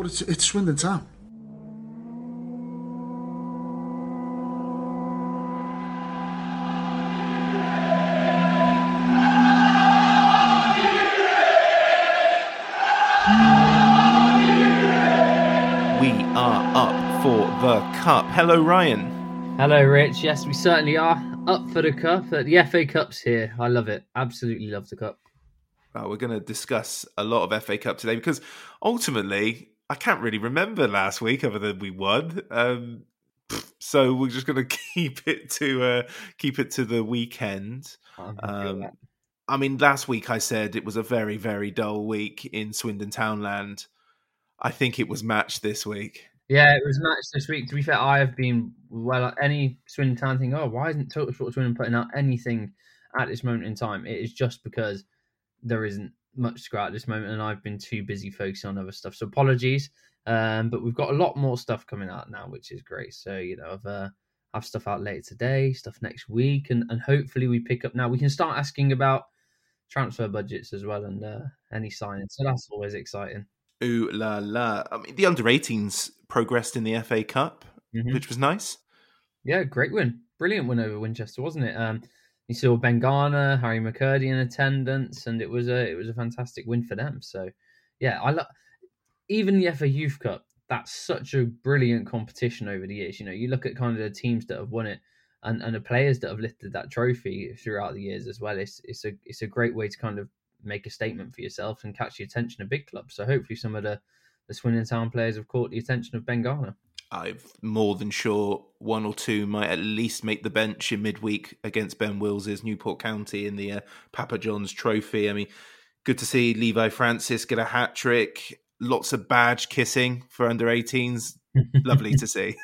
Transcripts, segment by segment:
But it's, it's Swindon Town. We are up for the cup. Hello, Ryan. Hello, Rich. Yes, we certainly are up for the cup. The FA Cup's here. I love it. Absolutely love the cup. Uh, we're going to discuss a lot of FA Cup today because ultimately, I can't really remember last week other than we won. Um, so we're just going to keep it to uh, keep it to the weekend. I'm happy with Um. I mean, last week I said it was a very, very dull week in Swindon Townland. I think it was matched this week. Yeah, it was matched this week. To be fair, I have been well. Any Swindon Town thing? Oh, why isn't Total Sport Swindon putting out anything at this moment in time? It is just because there isn't much to go at this moment, and I've been too busy focusing on other stuff. So apologies. Um, but we've got a lot more stuff coming out now, which is great. So you know, I've uh, have stuff out later today, stuff next week, and and hopefully we pick up now. We can start asking about transfer budgets as well and uh, any signings. So that's always exciting. Ooh la la! I mean, the under 18s progressed in the FA Cup, Mhm. which was nice. Yeah, great win. Brilliant win over Winchester, wasn't it? Um, you saw Ben Garner, Harry McKirdy in attendance, and it was a it was a fantastic win for them. So, yeah, I love even the FA Youth Cup. That's such a brilliant competition over the years. You know, you look at kind of the teams that have won it, and, and the players that have lifted that trophy throughout the years as well. It's it's a it's a great way to kind of make a statement for yourself and catch the attention of big clubs. So hopefully, some of the the Swindon Town players have caught the attention of Ben Garner. I'm more than sure one or two might at least make the bench in midweek against Ben Wills's Newport County in the uh, Papa John's Trophy. I mean, good to see Levi Francis get a hat trick. Lots of badge kissing for under 18s. Lovely to see.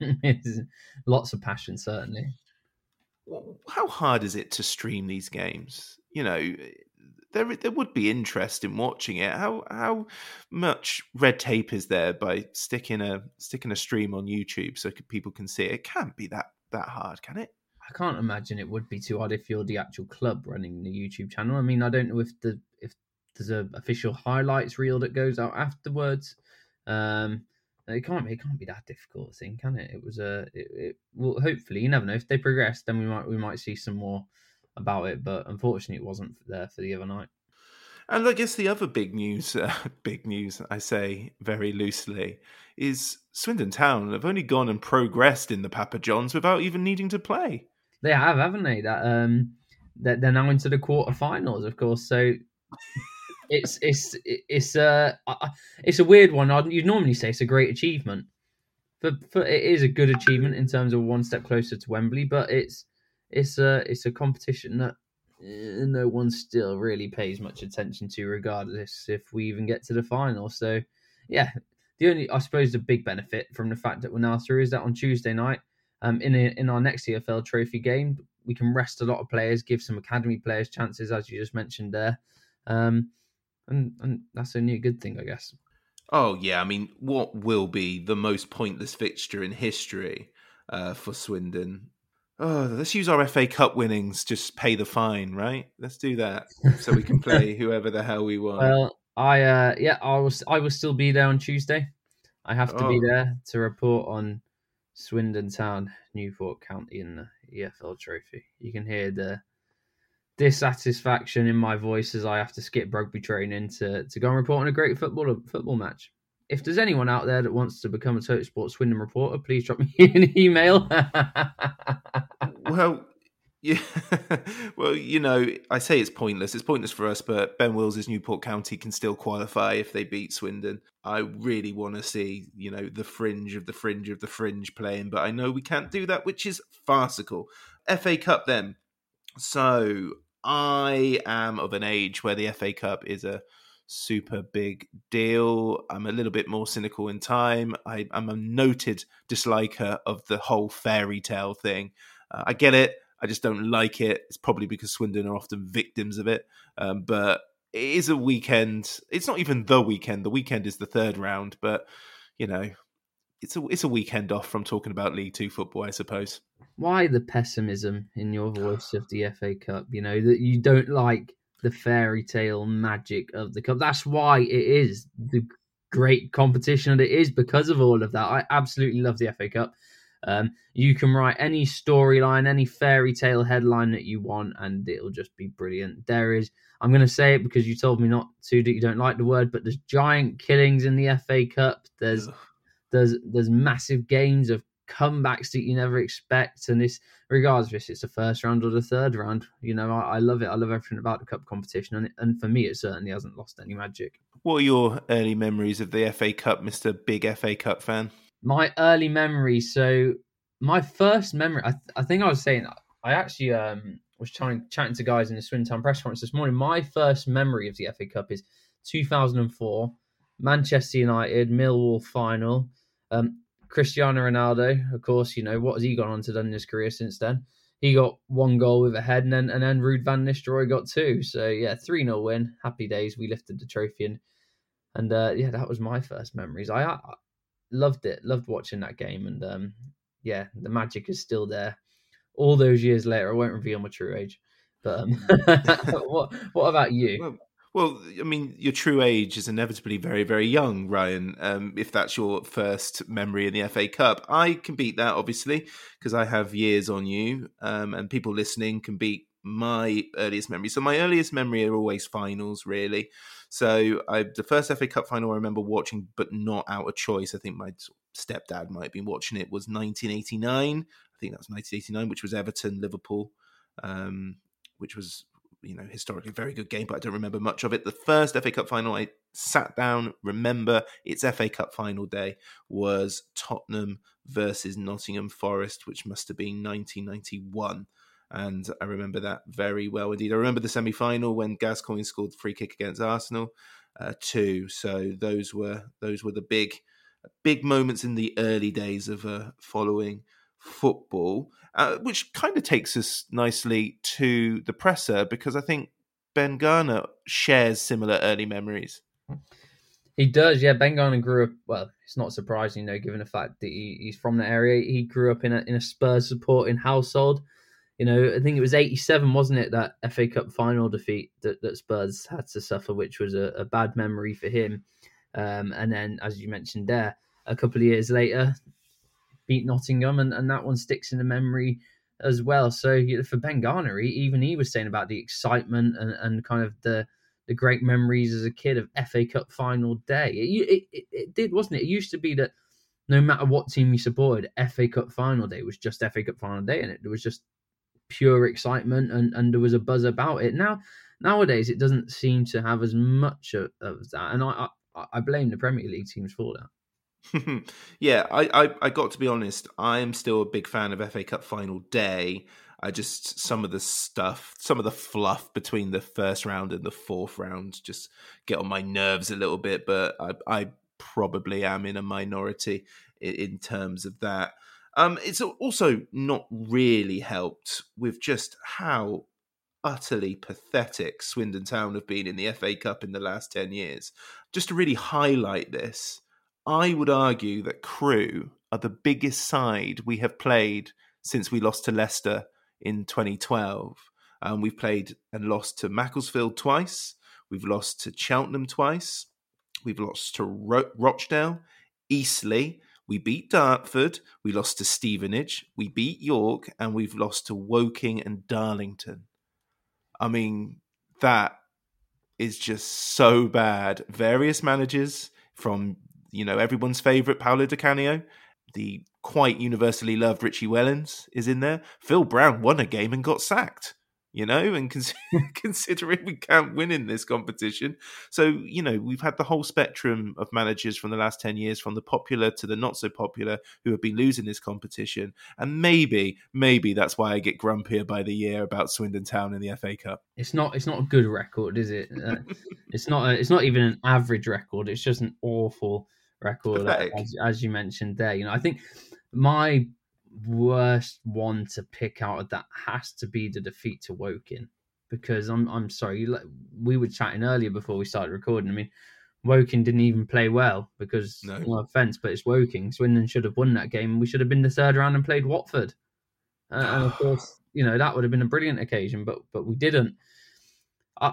Lots of passion, certainly. How hard is it to stream these games? You know, there there would be interest in watching it. How how much red tape is there by sticking a sticking a stream on YouTube so people can see it? Can't be that that hard, can it? I can't imagine it would be too hard if you're the actual club running the YouTube channel. I mean, I don't know if the if there's a official highlights reel that goes out afterwards. Um, it can't be. It can't be that difficult thing, can it? It was a. It, it, well, hopefully, you never know. If they progress, then we might we might see some more about it. But unfortunately, it wasn't there for the other night. And I guess the other big news, uh, big news, I say very loosely, is Swindon Town have only gone and progressed in the Papa Johns without even needing to play. They have, haven't they? That um, that they're now into the quarterfinals, of course. So it's it's it's a it's a weird one. You'd normally say it's a great achievement. but, for it is a good achievement in terms of one step closer to Wembley, but it's it's a it's a competition that eh, no one still really pays much attention to, regardless if we even get to the final. So yeah, the only I suppose the big benefit from the fact that we're now through is that on Tuesday night, um, in a, in our next EFL Trophy game, we can rest a lot of players, give some academy players chances, as you just mentioned there, um, and and that's only a good thing, I guess. Oh yeah, I mean, what will be the most pointless fixture in history uh, for Swindon? Oh, let's use our FA Cup winnings. Just pay the fine, right? Let's do that so we can play whoever the hell we want. Well, I uh, yeah, I will. I will still be there on Tuesday. I have to be Oh. there to report on Swindon Town, Newport County, in the EFL Trophy. You can hear the dissatisfaction in my voice as I have to skip rugby training to to go and report on a great football football match. If there's anyone out there that wants to become a Total Sports Swindon reporter, please drop me an email. well, yeah. well, you know, I say it's pointless. It's pointless for us, but Ben Wills' Newport County can still qualify if they beat Swindon. I really want to see, you know, the fringe of the fringe of the fringe playing, but I know we can't do that, which is farcical. FA Cup then. So I am of an age where the FA Cup is a super big deal. I'm a little bit more cynical in time. I, I'm a noted disliker of the whole fairy tale thing. Uh, I get it. I just don't like it. It's probably because Swindon are often victims of it. Um, but it is a weekend. It's not even the weekend. The weekend is the third round. But you know, it's a it's a weekend off from talking about League Two football, I suppose. Why the pessimism in your voice of the FA Cup? You know that you don't like the fairy tale magic of the cup. That's why it is the great competition that it is because of all of that. I absolutely love the FA Cup. Um, you can write any storyline, any fairy tale headline that you want, and it'll just be brilliant. There is, I'm going to say it because you told me not to, that you don't like the word, but there's giant killings in the FA Cup. There's Ugh. there's there's massive games of comebacks that you never expect, and this regardless if it's the first round or the third round, you know, I, I love it. I love everything about the cup competition, and and for me, it certainly hasn't lost any magic. What are your early memories of the FA Cup, Mister Big FA Cup fan? My early memory. So my first memory, I, I think I was saying, I actually um was trying chatting to guys in the Swindon press conference this morning. My first memory of the FA Cup is 2004, Manchester United Millwall final. Um, Cristiano Ronaldo, of course, you know what has he gone on to done in his career since then? He got one goal with a head, and then and then Ruud van Nistelrooy got two. So yeah, three 0 win. Happy days. We lifted the trophy, and and uh, yeah, that was my first memories. I, I loved it. Loved watching that game, and um, yeah, the magic is still there. All those years later, I won't reveal my true age. But um, what what about you? Well, well, I mean, your true age is inevitably very, very young, Ryan. Um, if that's your first memory in the FA Cup, I can beat that obviously because I have years on you, um, and people listening can beat my earliest memory. So my earliest memory are always finals, really. So I, the first FA Cup final I remember watching, but not out of choice. I think my stepdad might have been watching it. Was 1989. I think that was 1989, which was Everton Liverpool, um, which was you know, historically very good game, but I don't remember much of it. The first FA Cup final I sat down, remember its FA Cup final day was Tottenham versus Nottingham Forest, which must have been 1991. And I remember that very well indeed. I remember the semi final when Gascoigne scored the free kick against Arsenal, uh, too. So those were those were the big big moments in the early days of uh, following football, uh, which kind of takes us nicely to the presser because I think Ben Garner shares similar early memories. He does, yeah. Ben Garner grew up. Well, it's not surprising, you know, given the fact that he, he's from the area. He grew up in a in a Spurs supporting household. You know, I think it was '87, wasn't it, that FA Cup final defeat that, that Spurs had to suffer, which was a, a bad memory for him. Um, and then, as you mentioned there, a couple of years later, beat Nottingham, and, and that one sticks in the memory as well. So for Ben Garner, he, even he was saying about the excitement and, and kind of the the great memories as a kid of FA Cup final day. It, it, it, did, wasn't it? It used to be that no matter what team you supported, FA Cup final day was just FA Cup final day, and it, it was just pure excitement, and, and there was a buzz about it. Now nowadays, it doesn't seem to have as much of, of that, and I, I I blame the Premier League teams for that. yeah, I, I I got to be honest. I am still a big fan of FA Cup final day. I just some of the stuff, some of the fluff between the first round and the fourth round, just get on my nerves a little bit. But I, I probably am in a minority in, in terms of that. Um, it's also not really helped with just how utterly pathetic Swindon Town have been in the FA Cup in the last 10 years. Just to really highlight this, I would argue that Crewe are the biggest side we have played since we lost to Leicester in 2012. Um, we've played and lost to Macclesfield twice. We've lost to Cheltenham twice. We've lost to Ro- Rochdale, Eastleigh. We beat Dartford. We lost to Stevenage. We beat York, and we've lost to Woking and Darlington. I mean, that is just so bad. Various managers from you know everyone's favourite Paolo Di Canio, the quite universally loved Richie Wellens is in there. Phil Brown won a game and got sacked you know, and cons- considering we can't win in this competition. So, you know, we've had the whole spectrum of managers from the last 10 years, from the popular to the not so popular, who have been losing this competition. And maybe, maybe that's why I get grumpier by the year about Swindon Town in the FA Cup. It's not, it's not a good record, is it? Uh, it's not, a, it's not even an average record. It's just an awful record, as, as you mentioned there. You know, I think my worst one to pick out of that has to be the defeat to Woking because I'm I'm sorry we were chatting earlier before we started recording. I mean, Woking didn't even play well because no, no offense, but it's Woking. Swindon should have won that game. We should have been the third round and played Watford, uh, and of course you know that would have been a brilliant occasion, but but we didn't. Uh,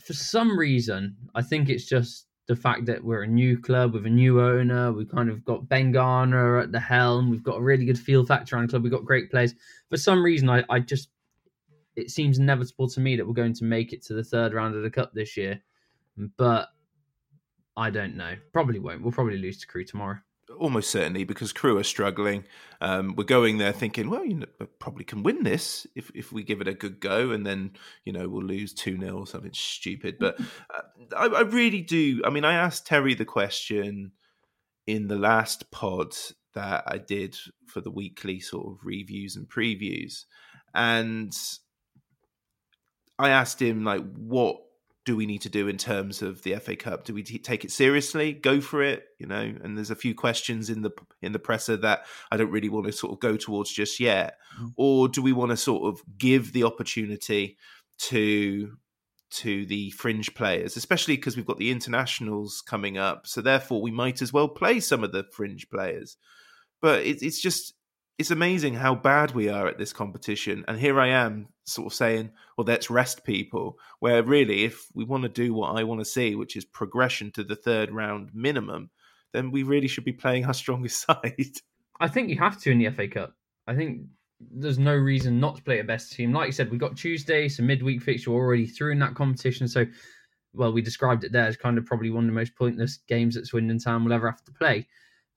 for some reason, I think it's just the fact that we're a new club with a new owner. We've kind of got Ben Garner at the helm. We've got a really good feel factor on the club. We've got great players. For some reason, I, I just it seems inevitable to me that we're going to make it to the third round of the cup this year. But I don't know. Probably won't. We'll probably lose to Crewe tomorrow almost certainly because Crewe are struggling. Um, we're going there thinking, well, you know, probably can win this if, if we give it a good go, and then you know we'll lose two 0 or something stupid. But uh, I, I, really do. I mean, I asked Terry the question in the last pod that I did for the weekly sort of reviews and previews, and I asked him like, what do we need to do in terms of the FA Cup? Do we t- take it seriously, go for it? You know, and there's a few questions in the in the presser that I don't really want to sort of go towards just yet, mm. or do we want to sort of give the opportunity to to the fringe players, especially because we've got the internationals coming up, so therefore we might as well play some of the fringe players. But it, it's just it's amazing how bad we are at this competition. And here I am sort of saying, well, let's rest people. Where really, if we want to do what I want to see, which is progression to the third round minimum, then we really should be playing our strongest side. I think you have to in the FA Cup. I think there's no reason not to play a best team. Like you said, we've got Tuesday, so midweek fixture already through in that competition. So, well, we described it there as kind of probably one of the most pointless games that Swindon Town will ever have to play.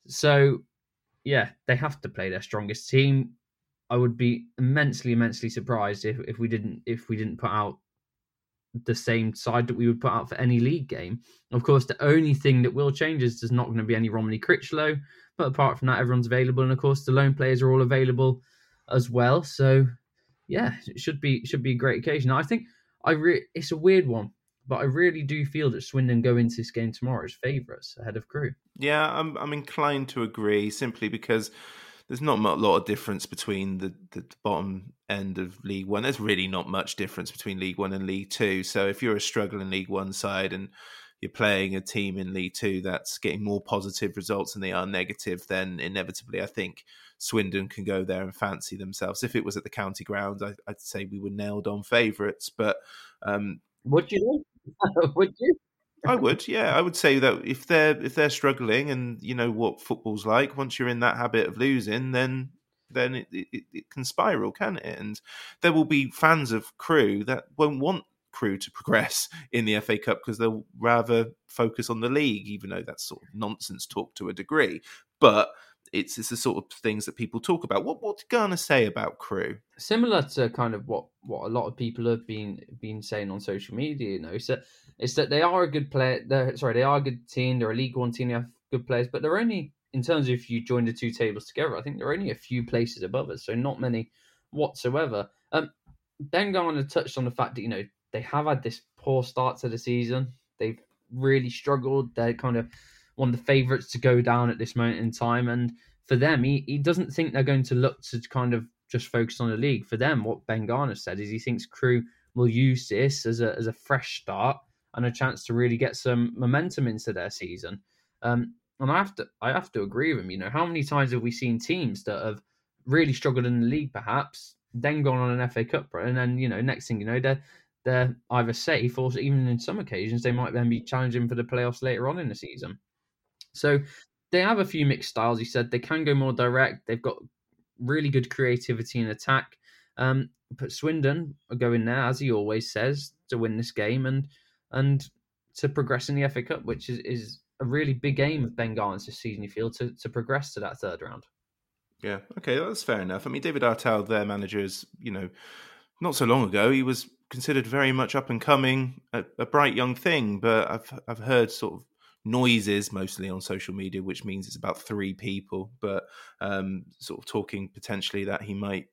So yeah, they have to play their strongest team. I would be immensely, immensely surprised if, if we didn't if we didn't put out the same side that we would put out for any league game. Of course, the only thing that will change is there's not going to be any Romoney Crichlow, but apart from that, everyone's available, and of course, the loan players are all available as well. So, yeah, it should be should be a great occasion. I think I re- it's a weird one but I really do feel that Swindon go into this game tomorrow as favourites ahead of Crewe. Yeah, I'm I'm inclined to agree simply because there's not a lot of difference between the, the bottom end of League One. There's really not much difference between League One and League Two. So if you're a struggling League One side and you're playing a team in League Two that's getting more positive results than they are negative, then inevitably I think Swindon can go there and fancy themselves. If it was at the county ground, I, would say we were nailed on favourites. But um, would you? would you? I would, yeah. I would say that if they're if they're struggling, and you know what football's like, once you're in that habit of losing, then then it, it, it can spiral, can it? And there will be fans of Crewe that won't want Crewe to progress in the FA Cup because they'll rather focus on the league, even though that's sort of nonsense talk to a degree. But it's it's the sort of things that people talk about. What what did Garner say about Crewe? Similar to kind of what what a lot of people have been been saying on social media. You know, it's that it's that they are a good player. They're sorry, they are a good team. They're a League One team. They have good players, but they're only in terms of if you join the two tables together. I think they're only a few places above us, so not many whatsoever. Um, ben Garner touched on the fact that you know they have had this poor start to the season. They've really struggled. They're kind of one of the favourites to go down at this moment in time. And for them, he, he doesn't think they're going to look to kind of just focus on the league. For them, what Ben Garner said is he thinks Crewe will use this as a as a fresh start and a chance to really get some momentum into their season. Um, and I have to I have to agree with him. You know, how many times have we seen teams that have really struggled in the league, perhaps, then gone on an FA Cup run, and then you know, next thing you know, they're they're either safe or even in some occasions they might then be challenging for the playoffs later on in the season. So they have a few mixed styles. You said they can go more direct. They've got really good creativity in attack. Um, but Swindon are going there, as he always says, to win this game and and to progress in the FA Cup, which is, is a really big aim of Ben Garner's this season. You feel to to progress to that third round. Yeah, okay, that's fair enough. I mean, David Artell, their manager, is you know, not so long ago he was considered very much up and coming, a, a bright young thing. But I've I've heard sort of noises mostly on social media, which means it's about three people, but um, sort of talking potentially that he might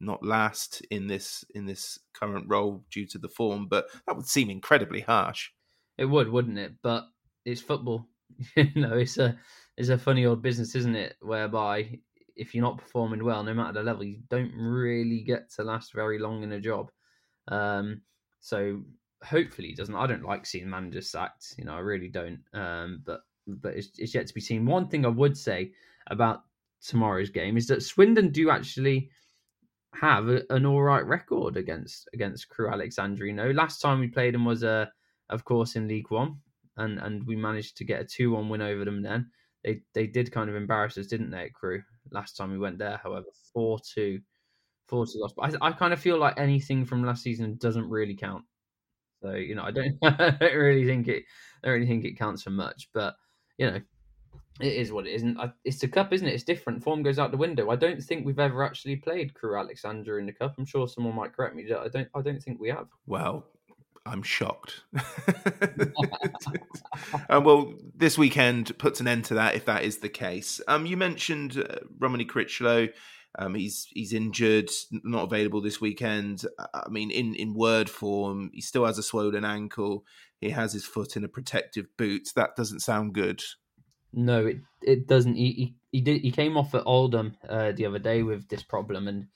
not last in this in this current role due to the form. But that would seem incredibly harsh. It would, wouldn't it? But it's football. you know, it's a it's a funny old business, isn't it? Whereby if you're not performing well, no matter the level, you don't really get to last very long in a job. Um, so hopefully he doesn't. I don't like seeing managers sacked. You know, I really don't. Um, but but it's, it's yet to be seen. One thing I would say about tomorrow's game is that Swindon do actually have a, an all right record against against Crewe Alexandra. You last time we played them was a uh, of course in League One, and and we managed to get a two one win over them. Then they they did kind of embarrass us, didn't they, at Crewe last time we went there? However, four two. 4 2 loss. But I, I kind of feel like anything from last season doesn't really count. So you know, I don't, really think it, I don't really think it counts for much. But you know, it is what it isn't. It's the cup, isn't it? It's different. Form goes out the window. I don't think we've ever actually played Crewe Alexandra in the cup. I'm sure someone might correct me. I don't. I don't think we have. Well, I'm shocked. um, well, this weekend puts an end to that if that is the case. Um, you mentioned uh, Romoney Crichlow. Um, he's he's injured, not available this weekend. I mean, in, in word form, he still has a swollen ankle. He has his foot in a protective boot. That doesn't sound good. No, it it doesn't. He he, he did he came off at Oldham uh, the other day with this problem, and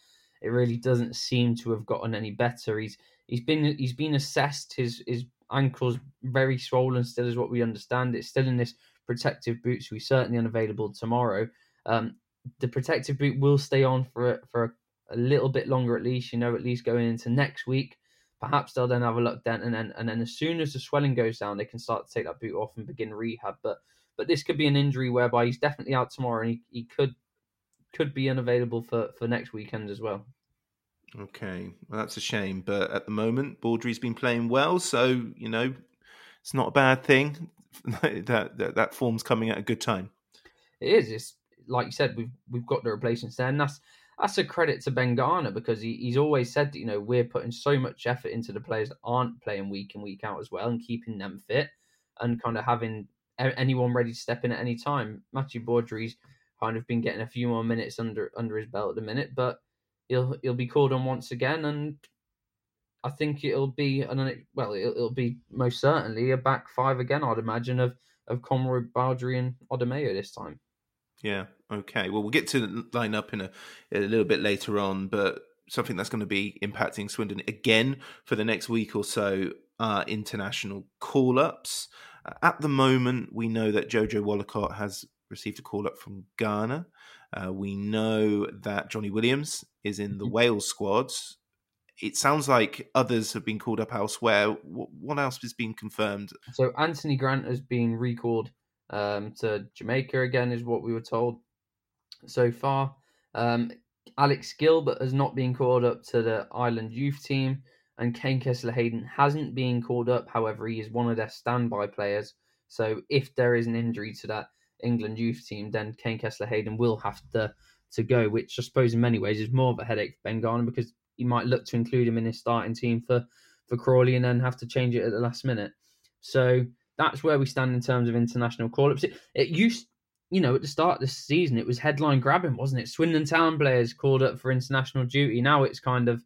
it really doesn't seem to have gotten any better. He's he's been he's been assessed. His his ankle's very swollen still, is what we understand. It's still in this protective boot, so he's certainly unavailable tomorrow. Um, the protective boot will stay on for for a little bit longer at least. You know, at least going into next week. Perhaps they'll then have a look then, and then and then as soon as the swelling goes down, they can start to take that boot off and begin rehab. But but this could be an injury whereby he's definitely out tomorrow, and he, he could could be unavailable for for next weekend as well. Okay, well, that's a shame. But at the moment, Baudry's been playing well, so you know it's not a bad thing. that, that that form's coming at a good time. It is. It's like you said, we've we've got the replacements there, and that's that's a credit to Ben Garner because he, he's always said that, you know we're putting so much effort into the players that aren't playing week in week out as well, and keeping them fit, and kind of having anyone ready to step in at any time. Matthew Baudry's kind of been getting a few more minutes under under his belt at the minute, but he'll he'll be called on once again, and I think it'll be an well, it'll, be most certainly a back five again. I'd imagine of of Conroy, Baudry, and Odimayo this time. Yeah. Okay. Well, we'll get to line up in a, a little bit later on, but something that's going to be impacting Swindon again for the next week or so are international call ups. Uh, at the moment, we know that Jojo Wollacott has received a call up from Ghana. Uh, we know that Jonny Williams is in the mm-hmm. Wales squads. It sounds like others have been called up elsewhere. What else has been confirmed? So Anthony Grant has been recalled um, to Jamaica again, is what we were told so far. Um, Alex Gilbert has not been called up to the Ireland youth team, and Kaine Kesler Hayden hasn't been called up. However, he is one of their standby players. So if there is an injury to that England youth team, then Kaine Kesler Hayden will have to to go, which I suppose in many ways is more of a headache for Ben Garner because he might look to include him in his starting team for for Crawley and then have to change it at the last minute. So that's where we stand in terms of international call ups. It, it, used, you know, at the start of the season, it was headline grabbing, wasn't it? Swindon Town players called up for international duty. Now it's kind of,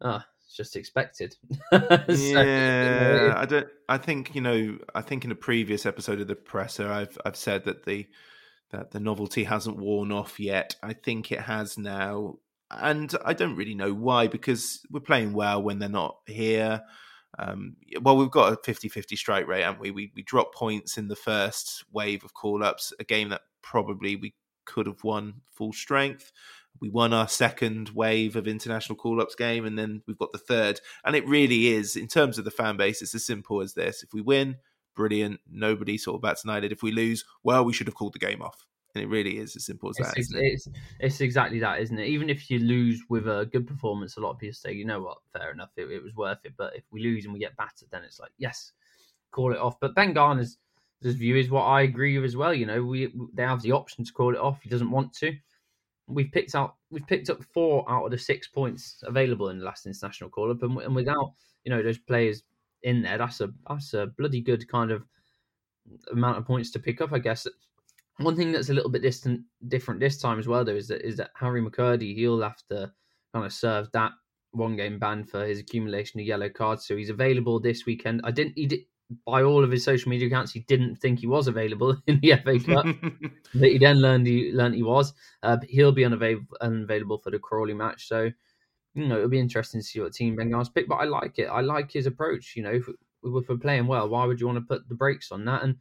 uh, it's just expected. so, yeah, I don't. I think you know. I think in a previous episode of the presser, I've I've said that the that the novelty hasn't worn off yet. I think it has now, and I don't really know why because we're playing well when they're not here. Um, well, we've got a 50 50 strike rate, haven't we? we? We dropped points in the first wave of call ups, a game that probably we could have won full strength. we won our second wave of international call ups game, and then we've got the third. And it really is, in terms of the fan base, it's as simple as this. If we win, brilliant. Nobody sort of bats an eyelid. If we lose, well, we should have called the game off. And it really is as simple as It's, that. it's, it? it's, it's exactly that, isn't it? Even if you lose with a good performance, a lot of people say, you know what, fair enough, it, it was worth it. But if we lose and we get battered, then it's like, yes, call it off. But Ben Garner's his view is what I agree with as well. You know, we they have the option to call it off. He doesn't want to. We've picked out we've picked up four out of the six points available in the last international call up, and, and without you know those players in there, that's a that's a bloody good kind of amount of points to pick up, I guess. One thing that's a little bit distant, different this time as well, though, is that is that Harry McKirdy he'll have to kind of serve that one game ban for his accumulation of yellow cards. So he's available this weekend. I didn't. He did by all of his social media accounts. He didn't think he was available in the FA Cup. but he then learned he learned he was. Uh, but he'll be unavailable unavailable for the Crawley match. So you know it'll be interesting to see what team Bengal's pick. But I like it. I like his approach. You know, if, if we're playing well, why would you want to put the brakes on that? And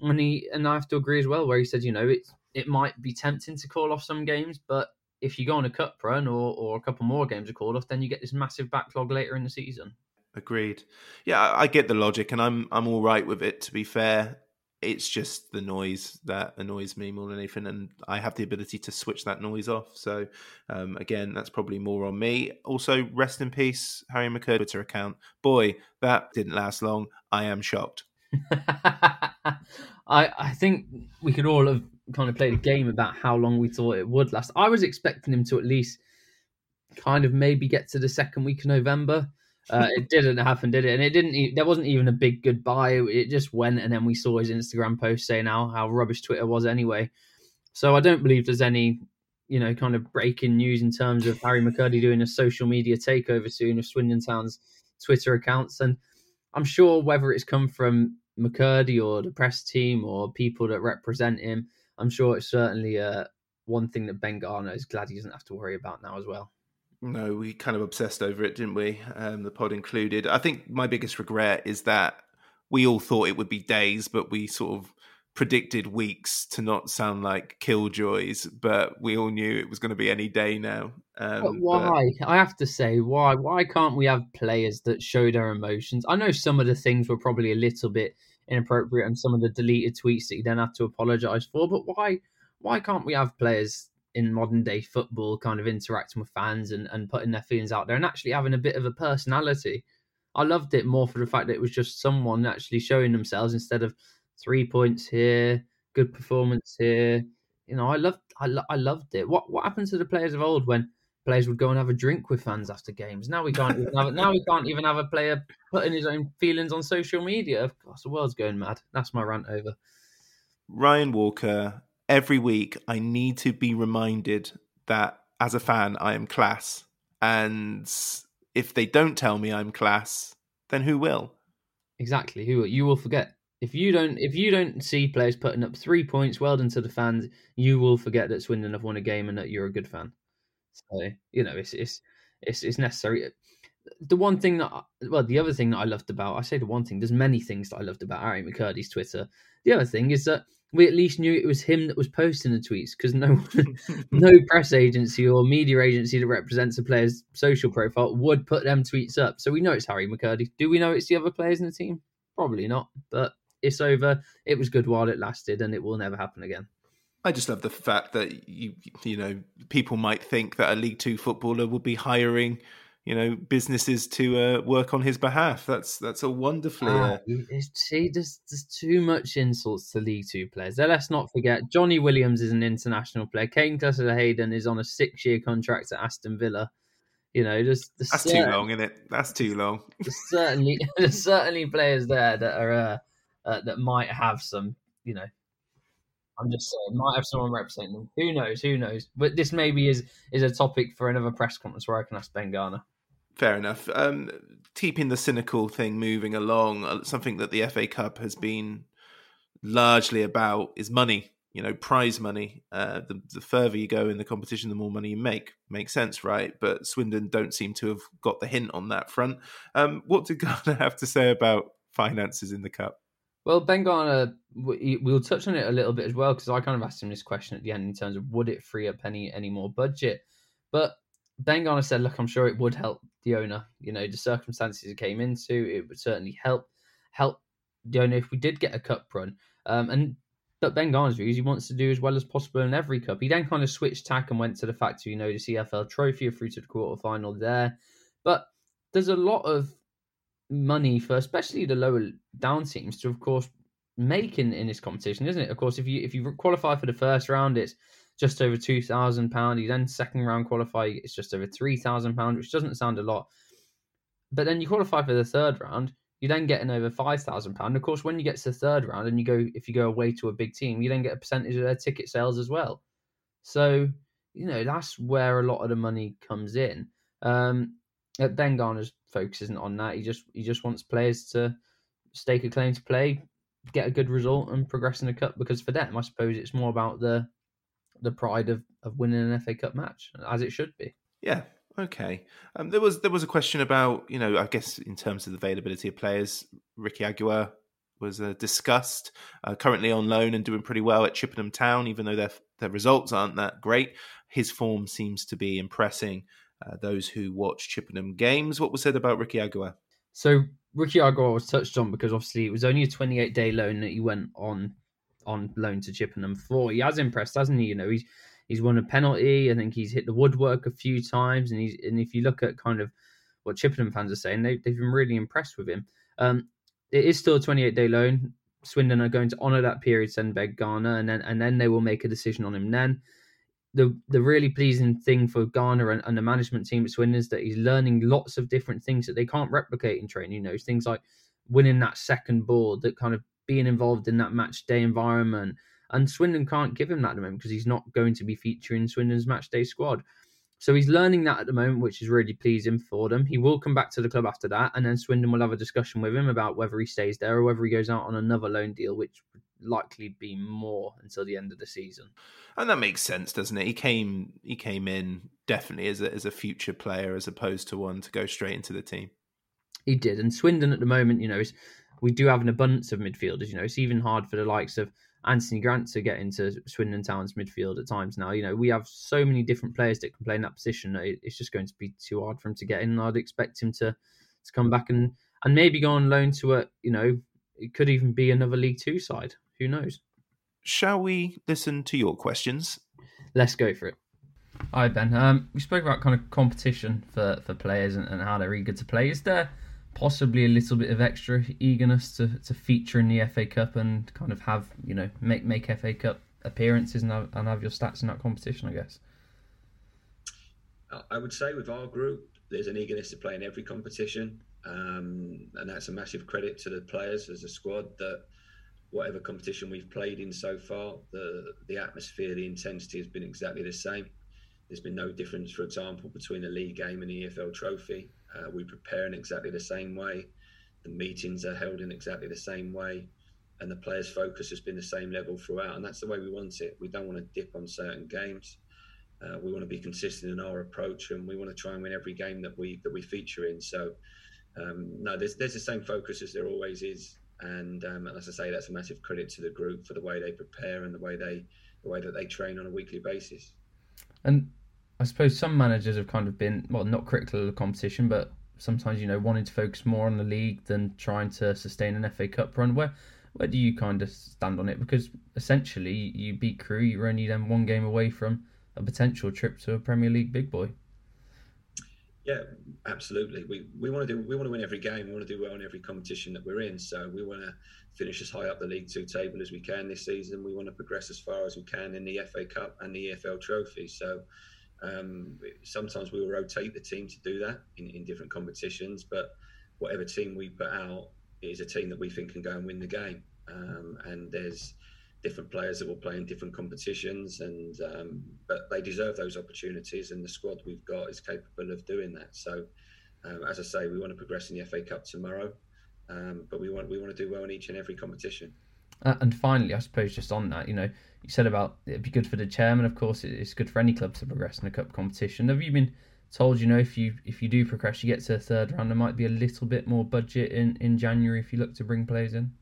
and he and I have to agree as well, where he said, you know, it it might be tempting to call off some games, but if you go on a cup run or or a couple more games are called off, then you get this massive backlog later in the season. Agreed. Yeah, I, get the logic, and I'm I'm all right with it. To be fair, it's just the noise that annoys me more than anything, and I have the ability to switch that noise off. So, um, again, that's probably more on me. Also, rest in peace, Harry McKirdy Twitter account. Boy, that didn't last long. I am shocked. I I think we could all have kind of played a game about how long we thought it would last. I was expecting him to at least kind of maybe get to the second week of November. Uh, it didn't happen, did it? And it didn't. There wasn't even a big goodbye. It just went, and then we saw his Instagram post saying how how rubbish Twitter was anyway. So I don't believe there's any, you know, kind of breaking news in terms of Harry McKirdy doing a social media takeover soon of Swindon Town's Twitter accounts. And I'm sure whether it's come from McKirdy or the press team or people that represent him, I'm sure it's certainly uh, one thing that Ben Garner is glad he doesn't have to worry about now as well. No, we kind of obsessed over it, didn't we? Um, the pod included. I think my biggest regret is that we all thought it would be days, but we sort of predicted weeks to not sound like killjoys, but we all knew it was going to be any day now. Um, But why? I have to say, why? Why can't we have players that show their emotions? I know some of the things were probably a little bit inappropriate and some of the deleted tweets that you then have to apologise for, but why why can't we have players in modern day football kind of interacting with fans and, and putting their feelings out there and actually having a bit of a personality? I loved it more for the fact that it was just someone actually showing themselves instead of three points here, good performance here. You know, I loved I, lo- I loved it. What what happened to the players of old when players would go and have a drink with fans after games? Now we can't even have now we can't even have a player putting his own feelings on social media. Of course, the world's going mad. That's my rant over. Ryan Walker, every week I need to be reminded that as a fan, I am class. And if they don't tell me I'm class, then who will? Exactly. Who you will forget if you don't if you don't see players putting up three points, well done to the fans. You will forget that Swindon have won a game and that you're a good fan. So you know it's it's it's, it's necessary. The one thing that I, well, the other thing that I loved about I say the one thing. There's many things that I loved about Harry McKirdy's Twitter. The other thing is that we at least knew it was him that was posting the tweets because no no press agency or media agency that represents a player's social profile would put them tweets up. So we know it's Harry McKirdy. Do we know it's the other players in the team? Probably not. But it's over. It was good while it lasted, and it will never happen again. I just love the fact that you you know people might think that a League Two footballer would be hiring you know businesses to uh, work on his behalf. That's that's a wonderfully. Ah, Uh, see, there's, there's too much insults to League Two players. Then let's not forget Jonny Williams is an international player. Kaine Kesler Hayden is on a six-year contract at Aston Villa. You know, there's, there's that's too long, isn't it? That's too long. there's certainly there's certainly players there that are uh, that might have some, you know. I'm just saying, might have someone representing them. Who knows? Who knows? But this maybe is is a topic for another press conference where I can ask Ben Garner. Fair enough. Um, keeping the cynical thing moving along, uh, something that the FA Cup has been largely about is money. You know, prize money. Uh, the the further you go in the competition, the more money you make. Makes sense, right? But Swindon don't seem to have got the hint on that front. Um, what did Garner have to say about finances in the cup? Well, Ben Garner, we- we'll touch on it a little bit as well because I kind of asked him this question at the end in terms of would it free up any any more budget. But Ben Garner said, "Look, I'm sure it would help the owner. You know, the circumstances it came into, it would certainly help help the owner if we did get a cup run." Um, and but Ben Garner's views, he wants to do as well as possible in every cup. He then kind of switched tack and went to the fact you know the EFL Trophy, through to the quarter final there. But there's a lot of money for especially the lower down teams to, of course, make in, in this competition, isn't it? Of course, if you if you qualify for the first round, it's just over two thousand pound. You then second round qualify, it's just over three thousand pound, which doesn't sound a lot. But then you qualify for the third round, you then get an over five thousand pound. Of course, when you get to the third round and you go, if you go away to a big team, you then get a percentage of their ticket sales as well. So you know that's where a lot of the money comes in. Um, ben Garner's focus isn't on that. He just he just wants players to stake a claim to play, get a good result, and progress in the cup. Because for them, I suppose it's more about the the pride of, of winning an FA Cup match, as it should be. Yeah. Okay. Um, there was there was a question about you know I guess in terms of the availability of players, Ricky Aguiar was uh, discussed. Uh, currently on loan and doing pretty well at Chippenham Town, even though their their results aren't that great. His form seems to be impressing uh, those who watch Chippenham games. What was said about Ricky Aguiar? So Ricky Aguiar was touched on because obviously it was only a 28 day loan that he went on on loan to Chippenham for. He has impressed, hasn't he? You know, he's he's won a penalty. I think he's hit the woodwork a few times, and he's and if you look at kind of what Chippenham fans are saying, they they've been really impressed with him. Um, it is still a 28 day loan. Swindon are going to honour that period, send Ben Garner, and then and then they will make a decision on him. Then the the really pleasing thing for Garner and, and, the management team at Swindon is that he's learning lots of different things that they can't replicate in training. You know, things like winning that second ball, that kind of being involved in that match day environment. And Swindon can't give him that at the moment because he's not going to be featuring Swindon's match day squad. So he's learning that at the moment, which is really pleasing for them. He will come back to the club after that, and then Swindon will have a discussion with him about whether he stays there or whether he goes out on another loan deal, which would likely be more until the end of the season. And that makes sense, doesn't it? He came he came in definitely as a as a future player as opposed to one to go straight into the team. He did, and Swindon at the moment, you know, is we do have an abundance of midfielders. You know, it's even hard for the likes of Anthony Grant to get into Swindon Town's midfield at times now. You know, we have so many different players that can play in that position. It's just going to be too hard for him to get in. I'd expect him to to come back and and maybe go on loan to a you know it could even be another League Two side. Who knows? Shall we listen to your questions? Let's go for it. Hi Ben. Um, we spoke about kind of competition for, for players and, and how they're eager to play. Is there possibly a little bit of extra eagerness to, to feature in the FA Cup and kind of have you know make make FA Cup appearances and have, and have your stats in that competition? I guess. I would say with our group, there's an eagerness to play in every competition, um, and that's a massive credit to the players as a squad that whatever competition we've played in so far, the the atmosphere, the intensity has been exactly the same. There's been no difference, for example, between a league game and the EFL Trophy. Uh, we prepare in exactly the same way. The meetings are held in exactly the same way, and the players' focus has been the same level throughout. And that's the way we want it. We don't want to dip on certain games. Uh, we want to be consistent in our approach, and we want to try and win every game that we that we feature in. So, um, no, there's there's the same focus as there always is, and, um, as I say, that's a massive credit to the group for the way they prepare and the way they the way that they train on a weekly basis. And I suppose some managers have kind of been well, not critical of the competition, but sometimes you know wanting to focus more on the league than trying to sustain an FA Cup run. Where where do you kind of stand on it? Because essentially, you beat Crewe, you're only then one game away from a potential trip to a Premier League big boy. Yeah, absolutely. We we want to do we want to win every game. We want to do well in every competition that we're in. So we want to finish as high up the League Two table as we can this season. We want to progress as far as we can in the FA Cup and the EFL Trophy. So um, sometimes we will rotate the team to do that in, in different competitions, but whatever team we put out is a team that we think can go and win the game. Um, and there's different players that will play in different competitions, and um, but they deserve those opportunities, and the squad we've got is capable of doing that. So, um, as I say, we want to progress in the FA Cup tomorrow, um, but we want we want to do well in each and every competition. Uh, and finally, I suppose just on that, you know, you said about it'd be good for the chairman. Of course, it's good for any club to progress in a cup competition. Have you been told, you know, if you if you do progress, you get to a third round, there might be a little bit more budget in in January if you look to bring players in?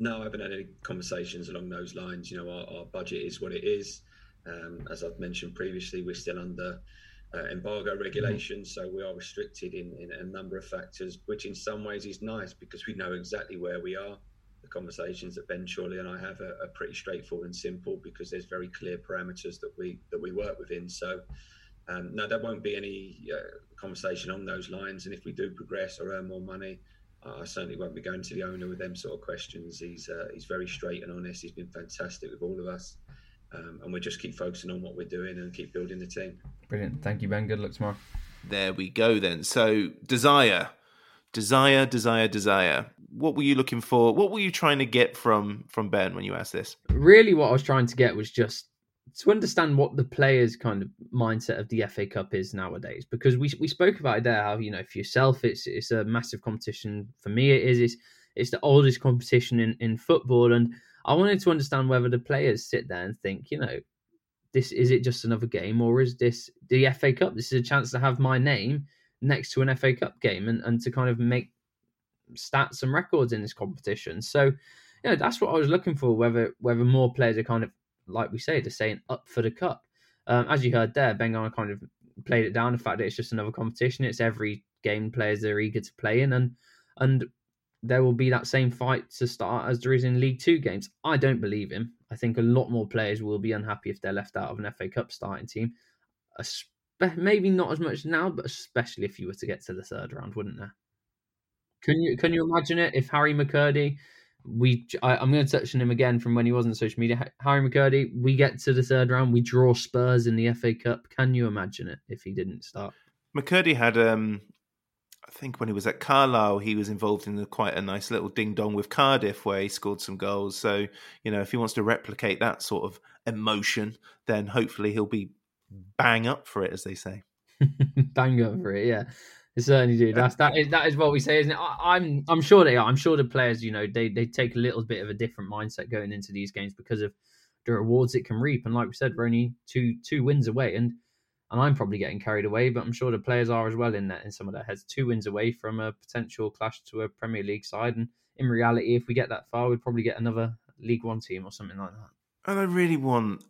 No, I haven't had any conversations along those lines. You know, our, our budget is what it is. Um, as I've mentioned previously, we're still under uh, embargo regulations, so we are restricted in, in a number of factors, which in some ways is nice because we know exactly where we are. The conversations that Ben Chorley and I have are, are pretty straightforward and simple because there's very clear parameters that we that we work within. So um, no, there won't be any uh, conversation on those lines. And if we do progress or earn more money, I certainly won't be going to the owner with them sort of questions. He's uh, he's very straight and honest. He's been fantastic with all of us, um, and we just keep focusing on what we're doing and keep building the team. Brilliant. Thank you, Ben. Good luck tomorrow. There we go. Then so desire, desire, desire, desire. What were you looking for? What were you trying to get from from Ben when you asked this? Really, what I was trying to get was just to understand what the players' kind of mindset of the FA Cup is nowadays, because we we spoke about it there. How you know, for yourself, it's it's a massive competition. For me, it is. It's it's the oldest competition in in football, and I wanted to understand whether the players sit there and think, you know, this is it just another game, or is this the FA Cup? This is a chance to have my name next to an FA Cup game, and and to kind of make stats and records in this competition. So, know, that's what I was looking for. Whether whether more players are kind of like we say, they're saying up for the cup. Um, as you heard there, Ben Garner kind of played it down. The fact that it's just another competition. It's every game players are eager to play in, and and there will be that same fight to start as there is in League Two games. I don't believe him. I think a lot more players will be unhappy if they're left out of an FA Cup starting team. Maybe not as much now, but especially if you were to get to the third round, wouldn't there? Can you can you imagine it if Harry McKirdy we I, am going to touch on him again from when he was on social media. Harry McKirdy, we get to the third round, we draw Spurs in the FA Cup. Can you imagine it if he didn't start? McKirdy had, um, I think, when he was at Carlisle, he was involved in a, quite a nice little ding dong with Cardiff, where he scored some goals. So you know, if he wants to replicate that sort of emotion, then hopefully he'll be bang up for it, as they say. bang up for it, yeah. They certainly do. That's that is that is what we say, isn't it? I, am I'm, I'm sure they are. I'm sure the players, you know, they they take a little bit of a different mindset going into these games because of the rewards it can reap. And like we said, we're only two two wins away, and and I'm probably getting carried away, but I'm sure the players are as well in that in some of their heads. Two wins away from a potential clash to a Premier League side, and in reality, if we get that far, we'd probably get another League One team or something like that. And I really want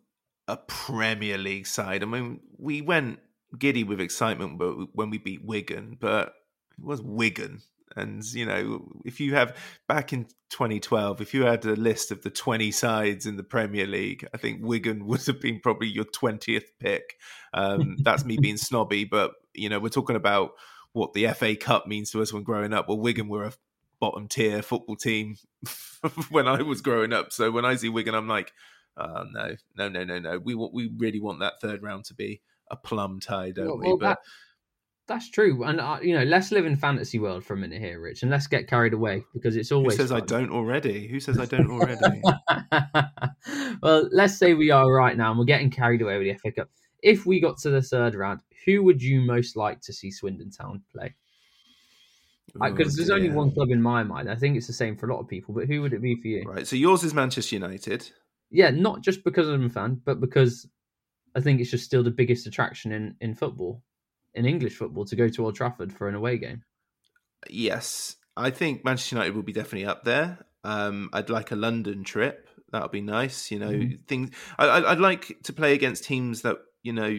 a Premier League side. I mean, we went giddy with excitement when we beat Wigan, but it was Wigan. And, you know, if you have back in 2012, if you had a list of the 20 sides in the Premier League, I think Wigan would have been probably your 20th pick. Um, that's me being snobby, but, you know, we're talking about what the FA Cup means to us when growing up. Well, Wigan were a bottom tier football team when I was growing up. So when I see Wigan, I'm like, oh, no, no, no, no, no. We, we really want that third round to be a plum tie, don't well, we? Well, but that, that's true, and uh, you know, let's live in fantasy world for a minute here, Rich, and let's get carried away because it's always. Who says fun. I don't already? Who says I don't already? well, let's say we are right now, and we're getting carried away with the FA Cup. If we got to the third round, who would you most like to see Swindon Town play? Because there's only one club in my mind. I think it's the same for a lot of people. But who would it be for you? Right. So yours is Manchester United. Yeah, not just because I'm a fan, but because I think it's just still the biggest attraction in, in football, in English football, to go to Old Trafford for an away game. Yes, I think Manchester United will be definitely up there. Um, I'd like a London trip. That would be nice. You know, mm. things. I, would like to play against teams that you know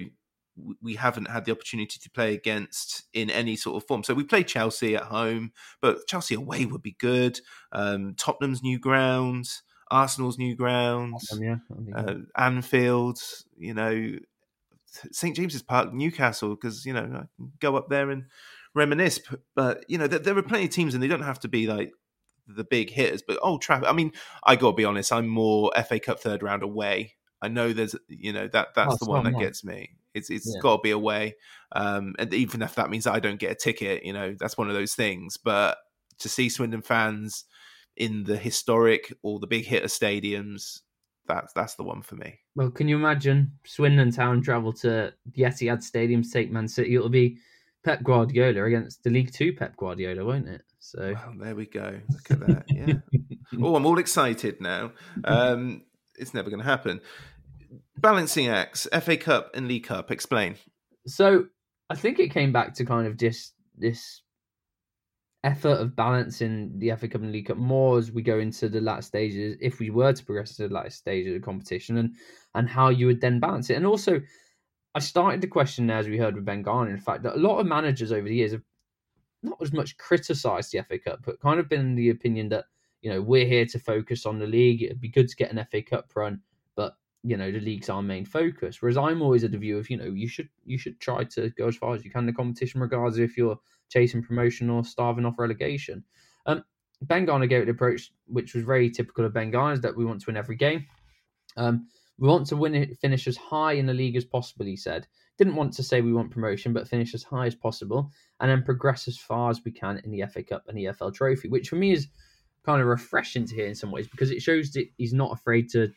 we haven't had the opportunity to play against in any sort of form. So we play Chelsea at home, but Chelsea away would be good. Um, Tottenham's new ground. Arsenal's new grounds, um, yeah, uh, Anfield, you know, St James's Park, Newcastle, because you know I can go up there and reminisce. But you know, there, there, are plenty of teams, and they don't have to be like the big hitters. But Old Trafford, I mean, I got to be honest, I'm more FA Cup third round away. I know there's, you know, that that's oh, the one that nice. gets me. It's it's yeah. got to be away, um, and even if that means I don't get a ticket, you know, that's one of those things. But to see Swindon fans in the historic or the big hitter stadiums, that's that's the one for me. Well, can you imagine Swindon Town travel to the Etihad Stadium to take Man City? It'll be Pep Guardiola against the League Two Pep Guardiola, won't it? So well, there we go. Look at that. Yeah. oh, I'm all excited now. Um, it's never going to happen. Balancing acts, FA Cup and League Cup. Explain. So I think it came back to kind of just this effort of balancing the FA Cup and League Cup more as we go into the last stages, if we were to progress to the last stage of the competition, and and how you would then balance it, and also I started the question as we heard with Ben Garner, in fact, that a lot of managers over the years have not as much criticised the FA Cup, but kind of been the opinion that you know we're here to focus on the league. It'd be good to get an FA Cup run, but you know the league's our main focus. Whereas I'm always of the view of you know you should you should try to go as far as you can in the competition, regardless if you're chasing promotion or starving off relegation. Um, Ben Garner gave it approach which was very typical of Ben Garner, that we want to win every game. Um, we want to win it, finish as high in the league as possible. He said, didn't want to say we want promotion, but finish as high as possible, and then progress as far as we can in the FA Cup and the EFL Trophy, which for me is kind of refreshing to hear in some ways because it shows that he's not afraid to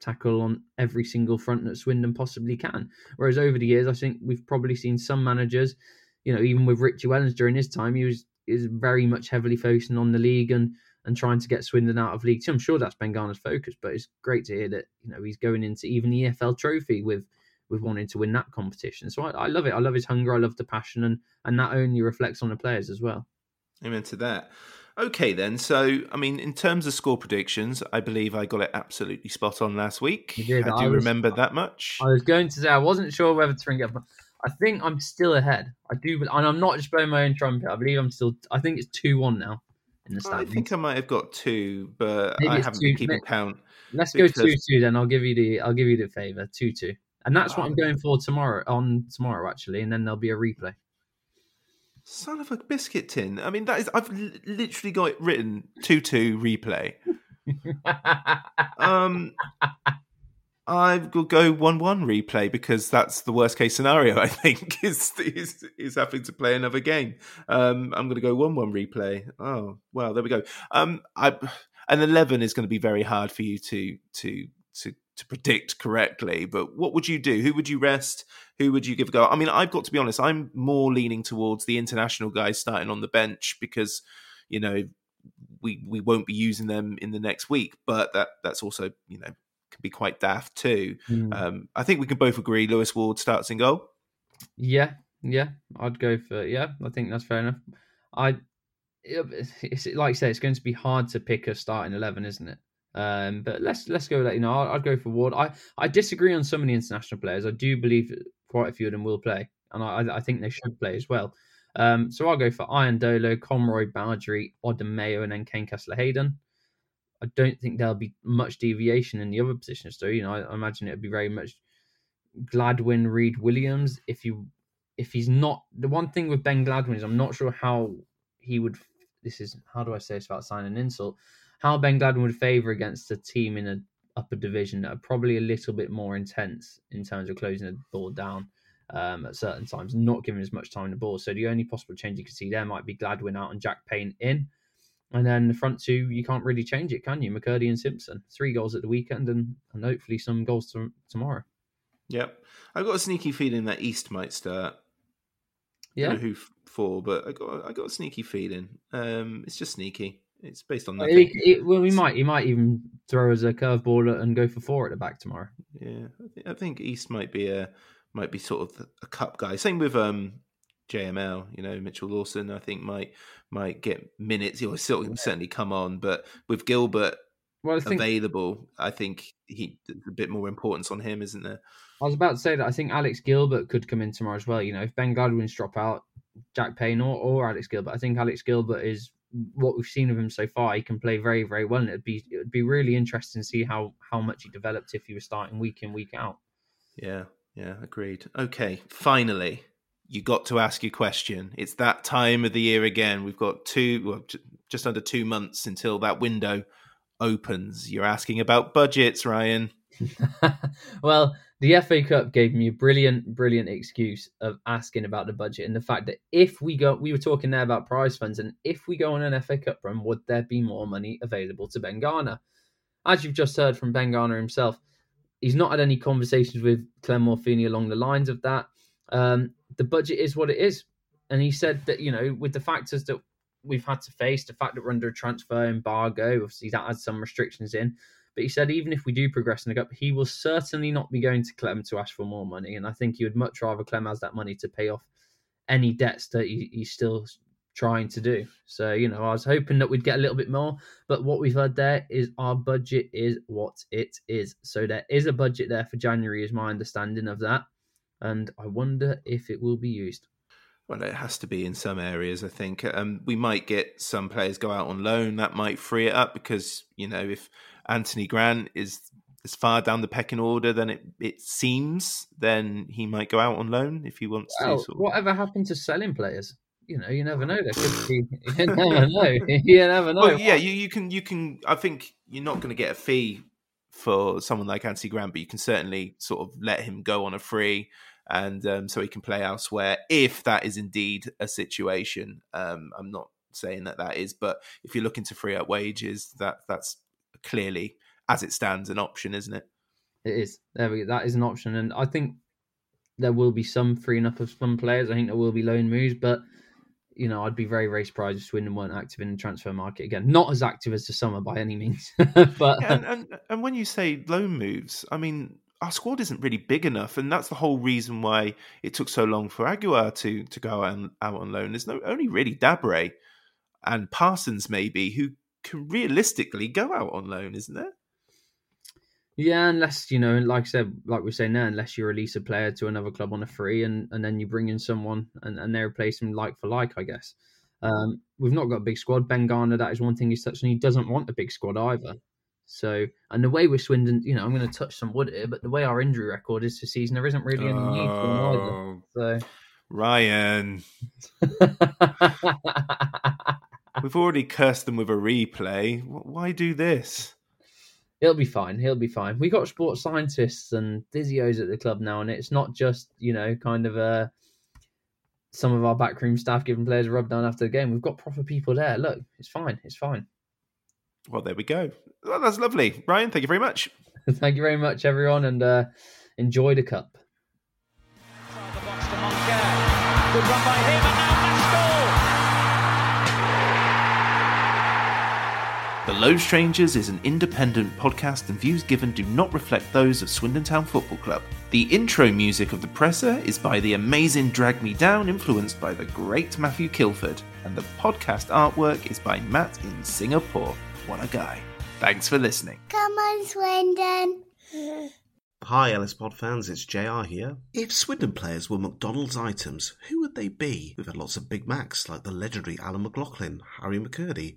tackle on every single front that Swindon possibly can. Whereas over the years, I think we've probably seen some managers, you know, even with Richie Wellens during his time, he was is very much heavily focusing on the league and and trying to get Swindon out of League Two. I'm sure that's Ben Garner's focus, but it's great to hear that you know he's going into even the EFL Trophy with with wanting to win that competition. So I, I love it. I love his hunger. I love the passion, and and that only reflects on the players as well. Amen to that. Okay, then. So, I mean, in terms of score predictions, I believe I got it absolutely spot on last week. did. I do I was- remember that much. I was going to say I wasn't sure whether to ring it up. but I think I'm still ahead. I do, and I'm not just blowing my own trumpet. I believe I'm still. I think it's two one now in the standings. I think I might have got two, but Maybe I haven't two- been keeping count. Let's go because- two two. Then I'll give you the. I'll give you the favor two two, and that's what I'm Oh. going for tomorrow. On tomorrow actually, and then there'll be a replay. Son of a biscuit tin. I mean, that is. I've li- literally got it written two-two replay. Um, I will go one-one replay because that's the worst-case scenario. I think is is is having to play another game. Um, I'm going to go one-one replay. Oh, well, there we go. Um, I an eleven is going to be very hard for you to to to to predict correctly. But what would you do? Who would you rest? Who would you give a go? I mean, I've got to be honest. I'm more leaning towards the international guys starting on the bench because you know we we won't be using them in the next week. But that that's also you know can be quite daft too. Hmm. Um, I think we can both agree Lewis Ward starts in goal. Yeah, yeah, I'd go for yeah. I think that's fair enough. I, it's like I say, it's going to be hard to pick a starting eleven, isn't it? Um, but let's let's go. Let you know, I'd, I'd go for Ward. I I disagree on some of the international players. I do believe quite a few of them will play, and I I- think they should play as well. Um, so I'll go for Iandolo, Conroy, Baudry, Mayo, and then Kaine Kesler Hayden. I don't think there'll be much deviation in the other positions, though. You know, I, I imagine it'd be very much Gladwin, Reed, Williams. If you if he's not the one thing with Ben Gladwin is I'm not sure how he would. This is how do I say this without signing an insult? How Ben Gladwin would favour against a team in a upper division that are probably a little bit more intense in terms of closing the ball down um, at certain times, not giving as much time in the ball. So the only possible change you could see there might be Gladwin out and Jack Payne in. And then the front two, you can't really change it, can you? McKirdy and Simpson. Three goals at the weekend and, and hopefully some goals to, tomorrow. Yep, I've got a sneaky feeling that East might start. Yeah. Don't know who for, but I got I got a sneaky feeling. Um, it's just sneaky. It's based on nothing. he- he- well, we might he might even throw us a curveball and go for four at the back tomorrow. Yeah, I, think East might be a might be sort of a cup guy. Same with um JML. You know, Mitchell Lawson. I think might might get minutes. He'll still certainly come on, but with Gilbert Well, I think available, I think he a bit more importance on him, isn't there? I was about to say that I think Alex Gilbert could come in tomorrow as well. You know, if Ben Gladwin's drop out, Jack Payne or, or Alex Gilbert, I think Alex Gilbert is what we've seen of him so far. He can play very, very well, and it'd be it would be really interesting to see how how much he developed if he was starting week in week out. Yeah, yeah, agreed. Okay, finally, you got to ask your question. It's that time of the year again. We've got two, well, just under two months until that window opens. You're asking about budgets, Ryan. well, the FA Cup gave me a brilliant, brilliant excuse of asking about the budget and the fact that if we go, we were talking there about prize funds, and if we go on an FA Cup run, would there be more money available to Ben Garner? As you've just heard from Ben Garner himself, he's not had any conversations with Clem Morfuni along the lines of that. Um, the budget is what it is, and he said that you know with the factors that we've had to face, the fact that we're under a transfer embargo, obviously that has some restrictions in. But he said even if we do progress in the cup, he will certainly not be going to Clem to ask for more money. And I think he would much rather Clem has that money to pay off any debts that he, he's still trying to do. So, you know, I was hoping that we'd get a little bit more. But what we've heard there is our budget is what it is. So there is a budget there for January, is my understanding of that. and I wonder if it will be used. Well, it has to be in some areas. I think um, we might get some players go out on loan. That might free it up because you know if Anthony Grant is as far down the pecking order than it, it seems, then he might go out on loan if he wants Well, to. Sort of. whatever happened to selling players? You know, you never know. There could be. You never know. You never know. Well, yeah, you, you can you can. I think you're not going to get a fee for someone like Anthony Grant, but you can certainly sort of let him go on a free, and um, so he can play elsewhere if that is indeed a situation. Um, I'm not saying that that is, but if you're looking to free up wages, that that's clearly, as it stands, an option, isn't it? It is. There we go. That is an option, and I think there will be some freeing up of some players. I think there will be loan moves, but you know, I'd be very, very surprised if Swindon weren't active in the transfer market again. Not as active as the summer by any means, but Yeah, and, and and when you say loan moves, I mean our squad isn't really big enough, and that's the whole reason why it took so long for Aguiar to to go out on, out on loan. There's no only really Dabre and Parsons maybe who can realistically go out on loan, isn't there? yeah, unless you know, like I said, like we're saying now, unless you release a player to another club on a free, and and then you bring in someone and and they replace him like for like, I guess. Um, we've not got a big squad. Ben Garner, that is one thing he's touched on. He doesn't want a big squad either. So, and the way we're Swindon, you know, I'm going to touch some wood here, but the way our injury record is this season, there isn't really any need for Oh, Ryan, either. So, we've already cursed them with a replay. Why do this? he'll be fine. He'll be fine. We got sports scientists and physios at the club now, and it's not just you know kind of uh, some of our backroom staff giving players a rub down after the game. We've got proper people there. Look, it's fine. It's fine. Well, there we go. Well, that's lovely, Ryan. Thank you very much. Thank you very much, everyone, and uh, enjoy the cup. Low Strangers is an independent podcast, and views given do not reflect those of Swindon Town Football Club. The intro music of The Presser is by the amazing Drag Me Down, influenced by the great Matthew Kilford, and the podcast artwork is by Matt in Singapore. What a guy. Thanks for listening. Come on, Swindon. Hi, Ellis Pod fans, it's JR here. If Swindon players were McDonald's items, who would they be? We've had lots of Big Macs like the legendary Alan McLoughlin, Harry McKirdy,